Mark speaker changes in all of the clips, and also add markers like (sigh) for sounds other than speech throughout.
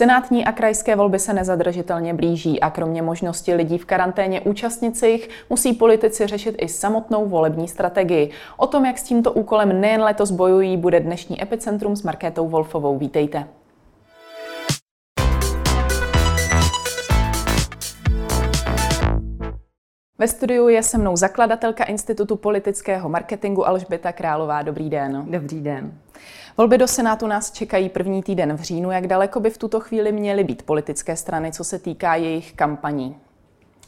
Speaker 1: Senátní a krajské volby se nezadržitelně blíží a kromě možnosti lidí v karanténě účastnit se jich, musí politici řešit i samotnou volební strategii. O tom, jak s tímto úkolem nejen letos bojují, bude dnešní epicentrum s Markétou Wolfovou. Vítejte. Ve studiu je se mnou zakladatelka Institutu politického marketingu Alžběta Králová. Dobrý den.
Speaker 2: Dobrý den.
Speaker 1: Volby do Senátu nás čekají první týden v říjnu. Jak daleko by v tuto chvíli měly být politické strany, co se týká jejich kampaní?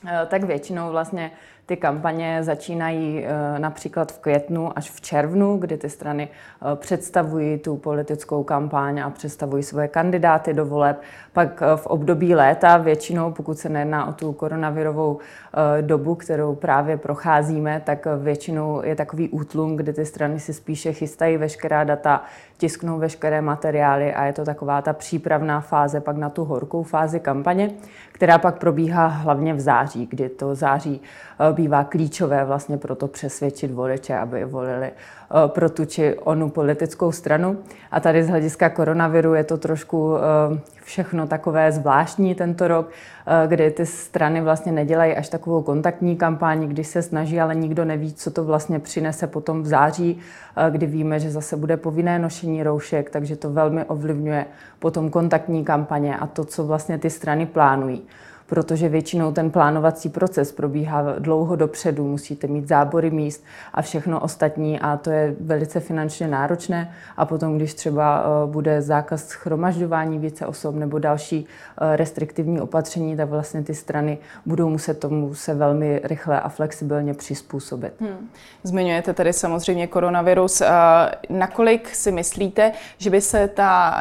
Speaker 2: Eh, tak většinou vlastně ty kampaně začínají eh, například v květnu až v červnu, kdy ty strany eh, představují tu politickou kampaň a představují svoje kandidáty do voleb. Pak v období léta většinou, pokud se nejedná o tu koronavirovou dobu, kterou právě procházíme, tak většinou je takový útlum, kdy ty strany si spíše chystají veškerá data, tisknou veškeré materiály a je to taková ta přípravná fáze pak na tu horkou fázi kampaně, která pak probíhá hlavně v září, kdy to září eh, bývá klíčové vlastně pro to přesvědčit voliče, aby volili eh, pro tu či onu politickou stranu. A tady z hlediska koronaviru je to trošku eh, všechno takové zvláštní tento rok, kdy ty strany vlastně nedělají až takovou kontaktní kampaň, když se snaží, ale nikdo neví, co to vlastně přinese potom v září, kdy víme, že zase bude povinné nošení roušek, takže to velmi ovlivňuje potom kontaktní kampaně a to, co vlastně ty strany plánují protože většinou ten plánovací proces probíhá dlouho dopředu, musíte mít zábory míst a všechno ostatní a to je velice finančně náročné a potom, když třeba eh, bude zákaz schromažďování více osob nebo další eh, restriktivní opatření, tak vlastně ty strany budou muset tomu se velmi rychle a flexibilně přizpůsobit. Hmm.
Speaker 1: Zmiňujete tady samozřejmě koronavirus. Nakolik si myslíte, že by se ta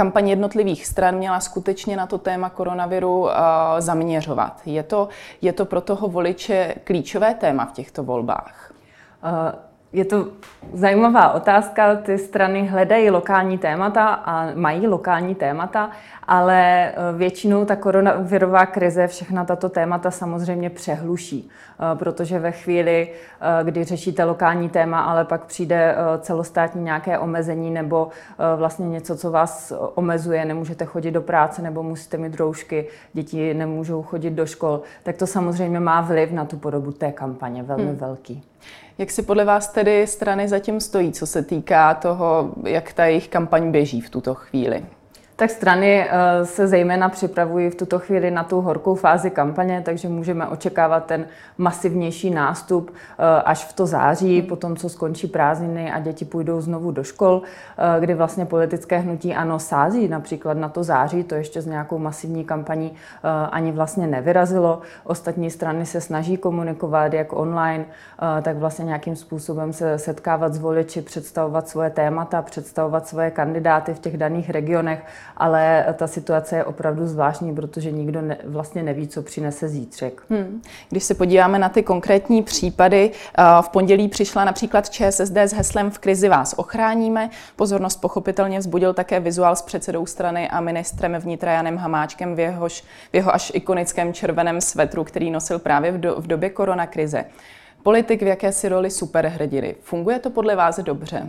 Speaker 1: kampaň jednotlivých stran měla skutečně na to téma koronaviru uh, zaměřovat. Je to, je to pro toho voliče klíčové téma v těchto volbách?
Speaker 2: Uh je to zajímavá otázka. Ty strany hledají lokální témata a mají lokální témata, ale eh, většinou ta koronavirová krize všechna tato témata samozřejmě přehluší, eh, protože ve chvíli, eh, kdy řešíte lokální téma, ale pak přijde celostátní nějaké omezení nebo vlastně něco, co vás omezuje, nemůžete chodit do práce nebo musíte mít roušky, děti nemůžou chodit do škol, tak to samozřejmě má vliv na tu podobu té kampaně, velmi hmm. velký.
Speaker 1: Jak si podle vás tedy strany zatím stojí, co se týká toho, jak ta jejich kampaň běží v tuto chvíli?
Speaker 2: Tak strany eh, se zejména připravují v tuto chvíli na tu horkou fázi kampaně, takže můžeme očekávat ten masivnější nástup eh, až v to září, po tom, co skončí prázdniny a děti půjdou znovu do škol, eh, kdy vlastně politické hnutí ano sází například na to září, to ještě s nějakou masivní kampaní ani vlastně nevyrazilo. Ostatní strany se snaží komunikovat jak online, tak vlastně nějakým způsobem se setkávat s voliči, představovat svoje témata, představovat svoje kandidáty v těch daných regionech ale ta situace je opravdu zvláštní, protože nikdo ne, vlastně neví, co přinese zítřek. Hmm.
Speaker 1: Když se podíváme na ty konkrétní případy, eh, v pondělí přišla například ČSSD s heslem V krizi vás ochráníme. Pozornost pochopitelně vzbudil také vizuál s předsedou strany a ministrem vnitra Janem Hamáčkem v, jehož, v jeho až ikonickém červeném svetru, který nosil právě v, do, v době koronakrize. Politik v jakési roli superhrdiny. Funguje to podle vás dobře?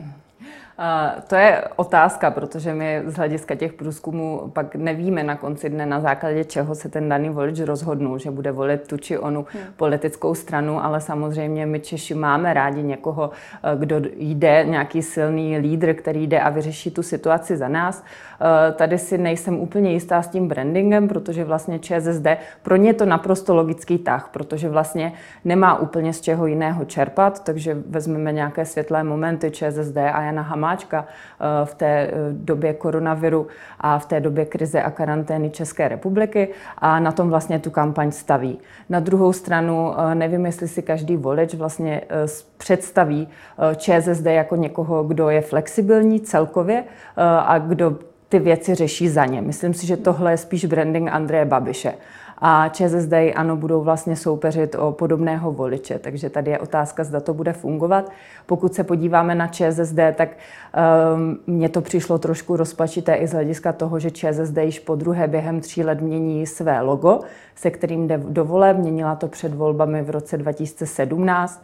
Speaker 2: To je otázka, protože my z hlediska těch průzkumů pak nevíme na konci dne, na základě čeho se ten daný volič rozhodnul, že bude volit tu či onu hmm. politickou stranu, ale samozřejmě my Češi máme rádi někoho, eh, kdo jde, nějaký silný lídr, který jde a vyřeší tu situaci za nás. Eh, tady si nejsem úplně jistá s tím brandingem, protože vlastně ČSSD, pro ně je to naprosto logický tah, protože vlastně nemá úplně z čeho jiného čerpat, takže vezmeme nějaké světlé momenty ČSSD a Jana Hamáčka eh, v té eh, době koronaviru a v té době krize a karantény České republiky a na tom vlastně tu kampaň staví. Na druhou stranu nevím, jestli si každý volič vlastně představí ČSSD jako někoho, kdo je flexibilní celkově a kdo ty věci řeší za ně. Myslím si, že tohle je spíš branding Andreje Babiše. A ČSSD ano budou vlastně soupeřit o podobného voliče, takže tady je otázka, zda to bude fungovat. Pokud se podíváme na ČSSD, tak um, mně to přišlo trošku rozpačité i z hlediska toho, že ČSSD již po druhé během tří let mění své logo, se kterým jde do voleb. Měnila to před volbami v roce 2017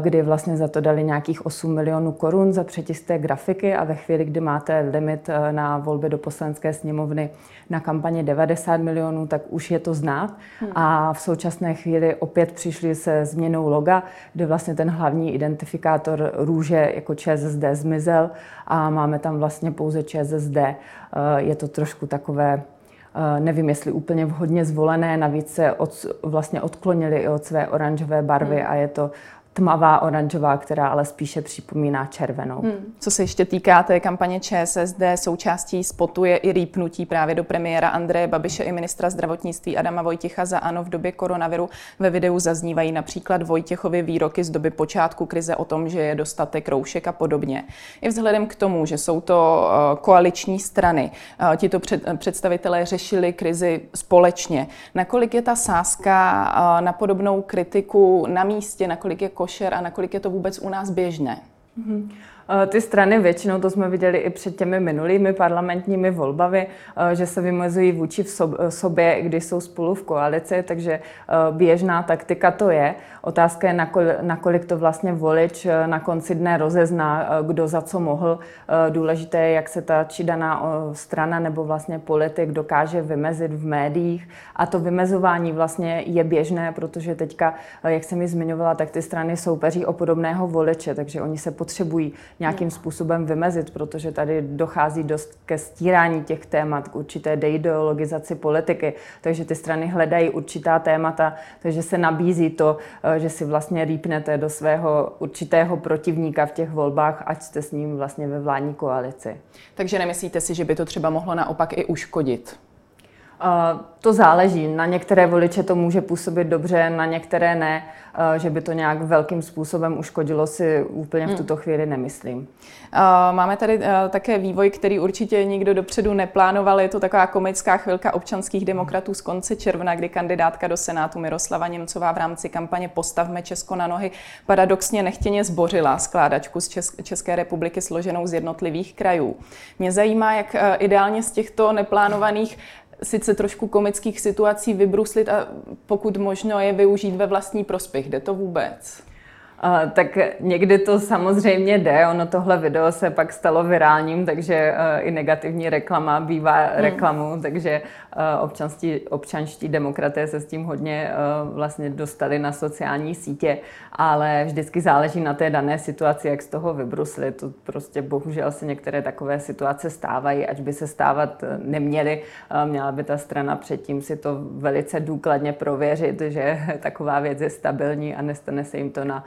Speaker 2: kdy vlastně za to dali nějakých 8 milionů korun za přetisté grafiky a ve chvíli, kdy máte limit na volby do poslanecké sněmovny na kampaně 90 milionů, tak už je to znát. Hmm. A v současné chvíli opět přišli se změnou loga, kde vlastně ten hlavní identifikátor růže jako ČSSD zmizel a máme tam vlastně pouze ČSSD. Je to trošku takové nevím, jestli úplně vhodně zvolené, navíc se od, vlastně odklonili i od své oranžové barvy hmm. a je to tmavá oranžová, která ale spíše připomíná červenou. Hmm.
Speaker 1: Co se ještě týká té kampaně ČSSD, součástí spotu je i rýpnutí právě do premiéra Andreje Babiše i ministra zdravotnictví Adama Vojtěcha za ANO v době koronaviru. Ve videu zaznívají například Vojtěchovy výroky z doby počátku krize o tom, že je dostatek roušek a podobně. I vzhledem k tomu, že jsou to eh, koaliční strany, eh, tito představitelé řešili krizi společně. Nakolik je ta sázka eh, na podobnou kritiku na místě, nakolik je košer a nakolik je to vůbec u nás běžné?
Speaker 2: Mm-hmm. Ty strany většinou, to jsme viděli i před těmi minulými parlamentními volbami, eh, že se vymezují vůči v sobě, když jsou spolu v koalici, takže eh, běžná taktika to je. Otázka je, nakolik to vlastně volič na konci dne rozezná, kdo za co mohl. Důležité je, jak se ta či daná strana nebo vlastně politik dokáže vymezit v médiích. A to vymezování vlastně je běžné, protože teďka, jak jsem mi zmiňovala, tak ty strany soupeří o podobného voliče, takže oni se potřebují nějakým způsobem vymezit, protože tady dochází dost ke stírání těch témat, k určité deideologizaci politiky, takže ty strany hledají určitá témata, takže se nabízí to, eh, že si vlastně rýpnete do svého určitého protivníka v těch volbách, ať jste s ním vlastně ve vládní koalici.
Speaker 1: Takže nemyslíte si, že by to třeba mohlo naopak i uškodit?
Speaker 2: To záleží. Na některé voliče to může působit dobře, na některé ne. Že by to nějak velkým způsobem uškodilo, si úplně v hmm. tuto chvíli nemyslím.
Speaker 1: Máme tady také vývoj, který určitě nikdo dopředu neplánoval. Je to taková komická chvilka občanských demokratů z konce června, kdy kandidátka do Senátu Miroslava Němcová v rámci kampaně Postavme Česko na nohy paradoxně nechtěně zbořila skládačku z České republiky složenou z jednotlivých krajů. Mě zajímá, jak ideálně z těchto neplánovaných sice trošku komických situací vybruslit a pokud možno je využít ve vlastní prospěch. Jde to vůbec?
Speaker 2: Uh, tak někdy to samozřejmě jde, ono tohle video se pak stalo virálním, takže uh, i negativní reklama bývá hmm. reklamou, takže uh, občanstí, občanští demokraté se s tím hodně vlastně dostali na sociální sítě, ale vždycky záleží na té dané situaci, jak z toho vybrusli. To prostě bohužel se některé takové situace stávají, ať by se stávat neměly. Měla by ta strana předtím si to velice důkladně prověřit, že (laughs) taková věc je stabilní a nestane se jim to na.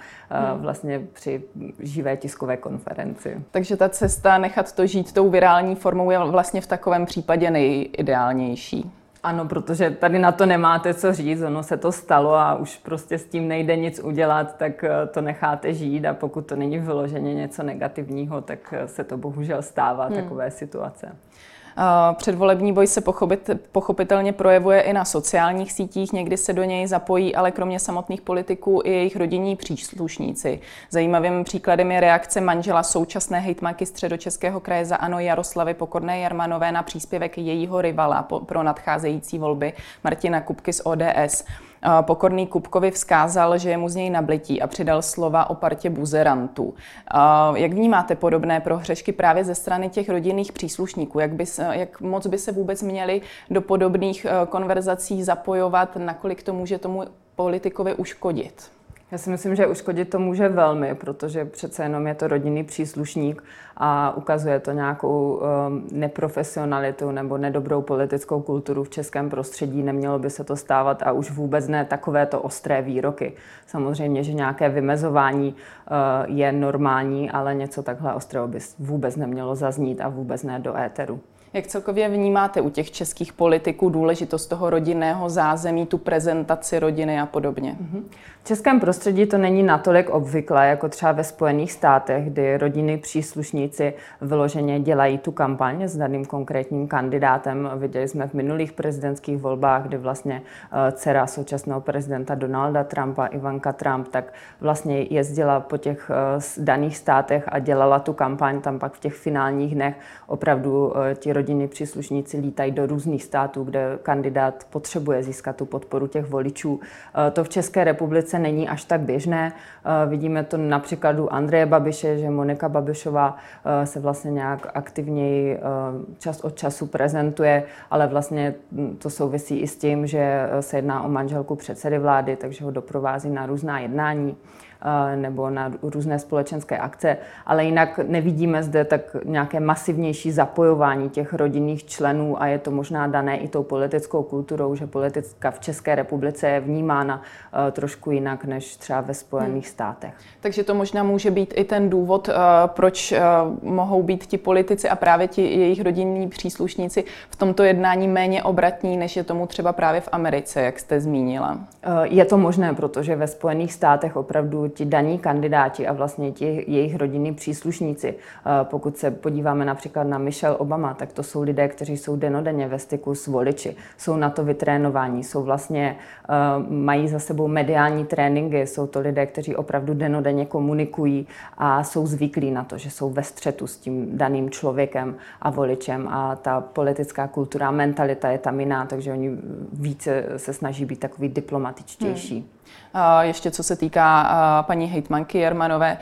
Speaker 2: Vlastně při živé tiskové konferenci.
Speaker 1: Takže ta cesta nechat to žít tou virální formou je vlastně v takovém případě nejideálnější.
Speaker 2: Ano, protože tady na to nemáte co říct, ono se to stalo a už prostě s tím nejde nic udělat, tak eh, to necháte žít a pokud to není vyloženě něco negativního, tak eh, se to bohužel stává, hmm. takové situace.
Speaker 1: Předvolební boj se pochopit, pochopitelně projevuje i na sociálních sítích, někdy se do něj zapojí, ale kromě samotných politiků i jejich rodinní příslušníci. Zajímavým příkladem je reakce manžela současné hejtmanky středočeského kraje za ANO Jaroslavy Pokorné Jarmanové na příspěvek jejího rivala pro nadcházející volby Martina Kupky z ODS. Pokorný Kupkovi vzkázal, že je mu z něj nablití a přidal slova o partě buzerantů. Jak vnímáte podobné prohřešky právě ze strany těch rodinných příslušníků? Jak, by, jak moc by se vůbec měli do podobných e, konverzací zapojovat? Nakolik to může tomu politikovi uškodit?
Speaker 2: Já si myslím, že uškodit to může velmi, protože přece jenom je to rodinný příslušník a ukazuje to nějakou um, neprofesionalitu nebo nedobrou politickou kulturu v českém prostředí. Nemělo by se to stávat a už vůbec ne takovéto ostré výroky. Samozřejmě, že nějaké vymezování uh, je normální, ale něco takhle ostrého by vůbec nemělo zaznít a vůbec ne do éteru.
Speaker 1: Jak celkově vnímáte u těch českých politiků důležitost toho rodinného zázemí, tu prezentaci rodiny a podobně?
Speaker 2: Mhm. Českém prostředí to není natolik obvyklé, jako třeba ve Spojených státech, kdy rodiny příslušníci vyloženě dělají tu kampaň s daným konkrétním kandidátem. Viděli jsme v minulých prezidentských volbách, kdy vlastně eh, dcera současného prezidenta Donalda Trumpa, Ivanka Trump, tak vlastně jezdila po těch eh, daných státech a dělala tu kampaň. Tam pak v těch finálních dnech opravdu eh, ti rodinní příslušníci lítají do různých států, kde kandidát potřebuje získat tu podporu těch voličů. To v České republice není až tak běžné. Vidíme to na příkladu Andreje Babiše, že Monika Babišová se vlastně nějak aktivněji čas od času prezentuje, ale vlastně to souvisí i s tím, že se jedná o manželku předsedy vlády, takže ho doprovází na různá jednání. Eh, nebo na různé společenské akce, ale jinak nevidíme zde tak nějaké masivnější zapojování těch rodinných členů a je to možná dané i tou politickou kulturou, že politická v České republice je vnímána eh, trošku jinak než třeba ve Spojených hmm. státech.
Speaker 1: Takže to možná může být i ten důvod, eh, proč mohou být ti politici a právě ti jejich rodinní příslušníci v tomto jednání méně obratní, než je tomu třeba právě v Americe, jak jste zmínila.
Speaker 2: Je to možné, protože ve Spojených státech opravdu ti daní kandidáti a vlastně ti jejich rodinní příslušníci. Eh, pokud se podíváme například na Michelle Obama, tak to jsou lidé, kteří jsou denodenně ve styku s voliči, jsou na to vytrénováni, jsou vlastně, eh, mají za sebou mediální tréninky, jsou to lidé, kteří opravdu denodenně komunikují a jsou zvyklí na to, že jsou ve střetu s tím daným člověkem a voličem a ta politická kultura mentalita je tam jiná, takže oni více se snaží být takový diplomatičtější. Hmm.
Speaker 1: Ještě co se týká paní hejtmanky Jermanové,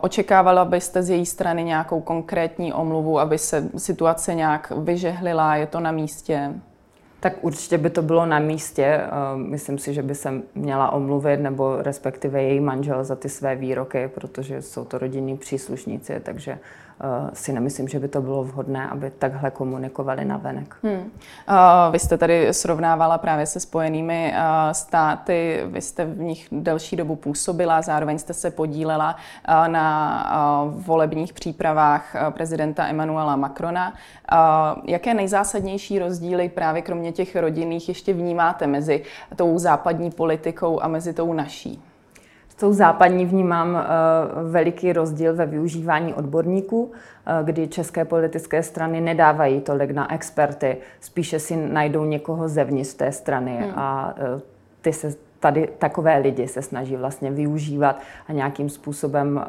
Speaker 1: očekávala byste z její strany nějakou konkrétní omluvu, aby se situace nějak vyžehlila? Je to na místě?
Speaker 2: Tak určitě by to bylo na místě. Myslím si, že by se měla omluvit, nebo respektive její manžel za ty své výroky, protože jsou to rodinní příslušníci, takže Eh, si nemyslím, že by to bylo vhodné, aby takhle komunikovali na venek. Hmm. Uh,
Speaker 1: vy jste tady srovnávala právě se spojenými uh, státy, vy jste v nich delší dobu působila, zároveň jste se podílela na volebních přípravách prezidenta Emmanuela Macrona. Jaké nejzásadnější rozdíly právě kromě těch rodinných ještě vnímáte mezi tou západní politikou a mezi tou naší?
Speaker 2: Tou západní vnímám uh, veliký rozdíl ve využívání odborníků, uh, kdy české politické strany nedávají tolik na experty, spíše si najdou někoho zevnitř té strany hmm. a uh, ty se tady takové lidi se snaží vlastně využívat a nějakým způsobem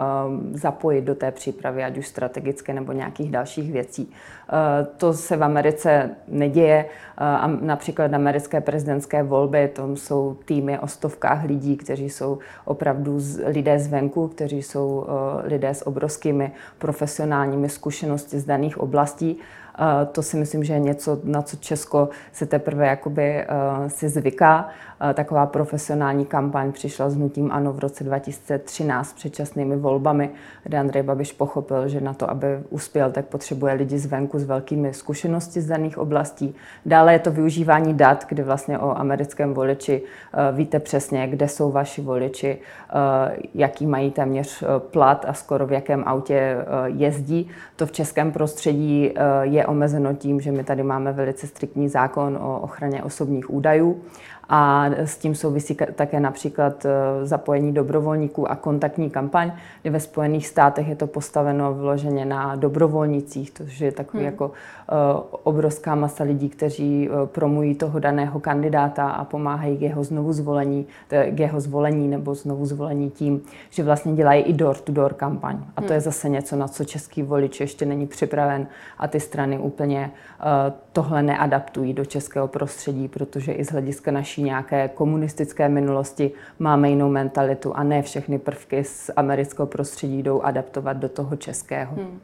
Speaker 2: zapojit do té přípravy, ať už strategické nebo nějakých dalších věcí. Uh, to se v Americe neděje. Uh, například americké prezidentské volby, tam jsou týmy o stovkách lidí, kteří jsou opravdu z, lidé zvenku, kteří jsou lidé s obrovskými profesionálními zkušenosti z daných oblastí. To si myslím, že je něco, na co Česko se teprve jakoby si zvyká. Taková profesionální kampaň přišla s hnutím ANO v roce 2013 předčasnými volbami, kde Andrej Babiš pochopil, že na to, aby uspěl, tak potřebuje lidi zvenku s velkými zkušenosti z daných oblastí. Dále je to využívání dat, kdy vlastně o americkém voliči víte přesně, kde jsou vaši voliči, jaký mají téměř plat a skoro v jakém autě jezdí. To v českém prostředí je omezeno tím, že my tady máme velice striktní zákon o ochraně osobních údajů a s tím souvisí také například e, zapojení dobrovolníků a kontaktní kampaň, kdy ve Spojených státech je to postaveno vloženě na dobrovolnicích, to je takový hmm. jako e, obrovská masa lidí, kteří e, promují toho daného kandidáta a pomáhají k jeho znovu zvolení, k jeho zvolení nebo znovu zvolení tím, že vlastně dělají i door-to-door kampaň. A to hmm. je zase něco, na co český volič ještě není připraven a ty strany úplně tohle neadaptují do českého prostředí, protože i z hlediska naší naší nějaké komunistické minulosti máme jinou mentalitu a ne všechny prvky z amerického prostředí jdou adaptovat do toho českého. Hmm.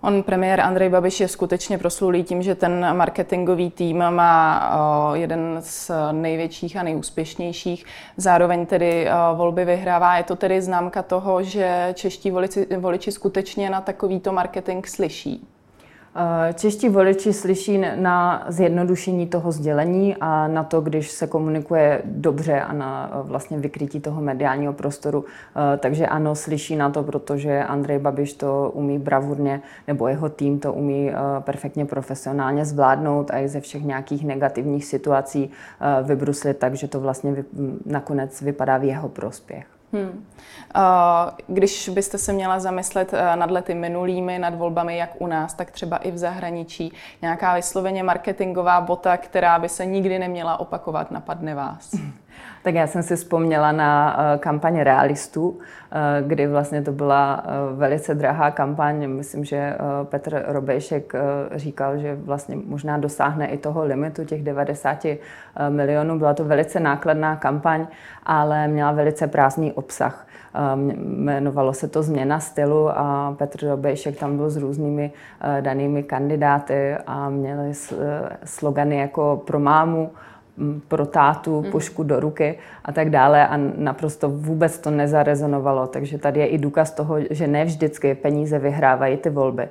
Speaker 1: On, premiér Andrej Babiš, je skutečně proslulý tím, že ten marketingový tým má jeden z největších a nejúspěšnějších. Zároveň tedy volby vyhrává. Je to tedy známka toho, že čeští voliči, voliči skutečně na takovýto marketing slyší?
Speaker 2: Eh, čeští voliči slyší na zjednodušení toho sdělení a na to, když se komunikuje dobře a na eh, vlastně vykrytí toho mediálního prostoru. Eh, takže ano, slyší na to, protože Andrej Babiš to umí bravurně, nebo jeho tým to umí perfektně profesionálně zvládnout a i ze všech nějakých negativních situací vybruslit tak, že to vlastně nakonec vypadá v jeho prospěch. Hmm.
Speaker 1: Když byste se měla zamyslet eh, nad lety minulými, nad volbami jak u nás, tak třeba i v zahraničí, nějaká vysloveně marketingová bota, která by se nikdy neměla opakovat, napadne vás? (laughs)
Speaker 2: Tak já jsem si vzpomněla na uh, kampaň realistů, uh, kdy vlastně to byla uh, velice drahá kampaň. Myslím, že Petr Robejšek říkal, že vlastně možná dosáhne i toho limitu těch 90 milionů. Byla to velice nákladná kampaň, ale měla velice prázdný obsah. Jmenovalo se to Změna stylu a Petr Robejšek tam byl s různými danými kandidáty a měli slogany jako pro mámu, pro tátu, mhm. pušku do ruky a tak dále a naprosto vůbec to nezarezonovalo. Takže tady je i důkaz toho, že ne vždycky peníze vyhrávají ty volby,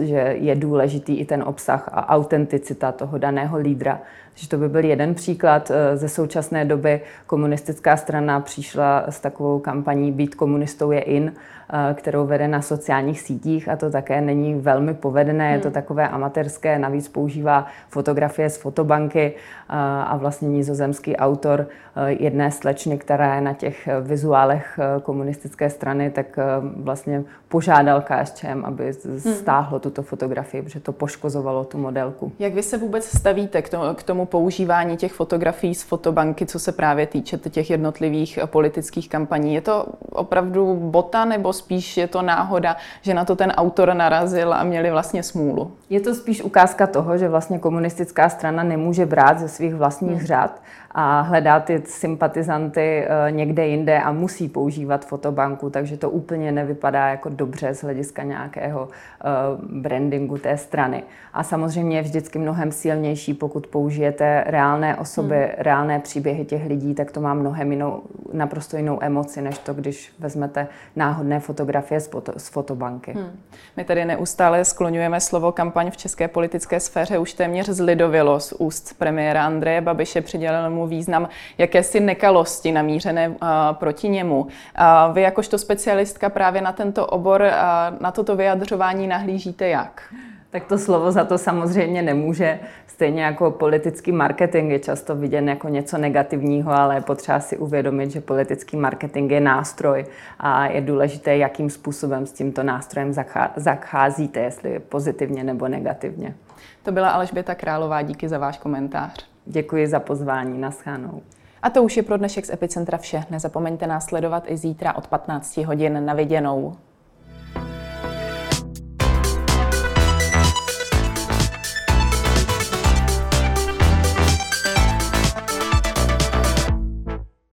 Speaker 2: že je důležitý i ten obsah a autenticita toho daného lídra. Takže to by byl jeden příklad. E, ze současné doby komunistická strana přišla s takovou kampaní Být komunistou je in, e, kterou vede na sociálních sítích a to také není velmi povedené, je to hmm. takové amatérské, navíc používá fotografie z fotobanky e, a vlastně nizozemský autor jedné slečny, která je na těch vizuálech komunistické strany, tak vlastně požádal KSČM, aby hmm. stáhlo tuto fotografii, protože to poškozovalo tu modelku.
Speaker 1: Jak vy se vůbec stavíte k tomu, k tomu používání těch fotografií z fotobanky, co se právě týče těch jednotlivých politických kampaní? Je to opravdu bota nebo spíš je to náhoda, že na to ten autor narazil a měli vlastně smůlu?
Speaker 2: Je to spíš ukázka toho, že vlastně komunistická strana nemůže brát ze svých vlastních hmm. řad a hledá ty sympatizanty eh, někde jinde a musí používat fotobanku, takže to úplně nevypadá jako dobře z hlediska nějakého eh, brandingu té strany. A samozřejmě je vždycky mnohem silnější, pokud použijete reálné osoby, hmm. reálné příběhy těch lidí, tak to má mnohem jinou, naprosto jinou emoci, než to, když vezmete náhodné fotografie z, foto, z fotobanky. Hmm.
Speaker 1: My tady neustále skloňujeme slovo kampaň v české politické sféře, už téměř zlidovělo z úst premiéra Andreje Babiše, přidělil mu význam jakési nekalosti namířené uh, proti němu. Uh, vy jakožto specialistka právě na tento obor, uh, na toto vyjadřování nahlížíte jak?
Speaker 2: Tak to slovo za to samozřejmě nemůže. Stejně jako politický marketing je často viděn jako něco negativního, ale je potřeba si uvědomit, že politický marketing je nástroj a je důležité, jakým způsobem s tímto nástrojem zacházíte, jestli pozitivně nebo negativně.
Speaker 1: To byla Alžběta Králová, díky za váš komentář.
Speaker 2: Děkuji za pozvání, naschánou.
Speaker 1: A to už je pro dnešek z Epicentra vše. Nezapomeňte nás sledovat i zítra od 15 hodin na viděnou.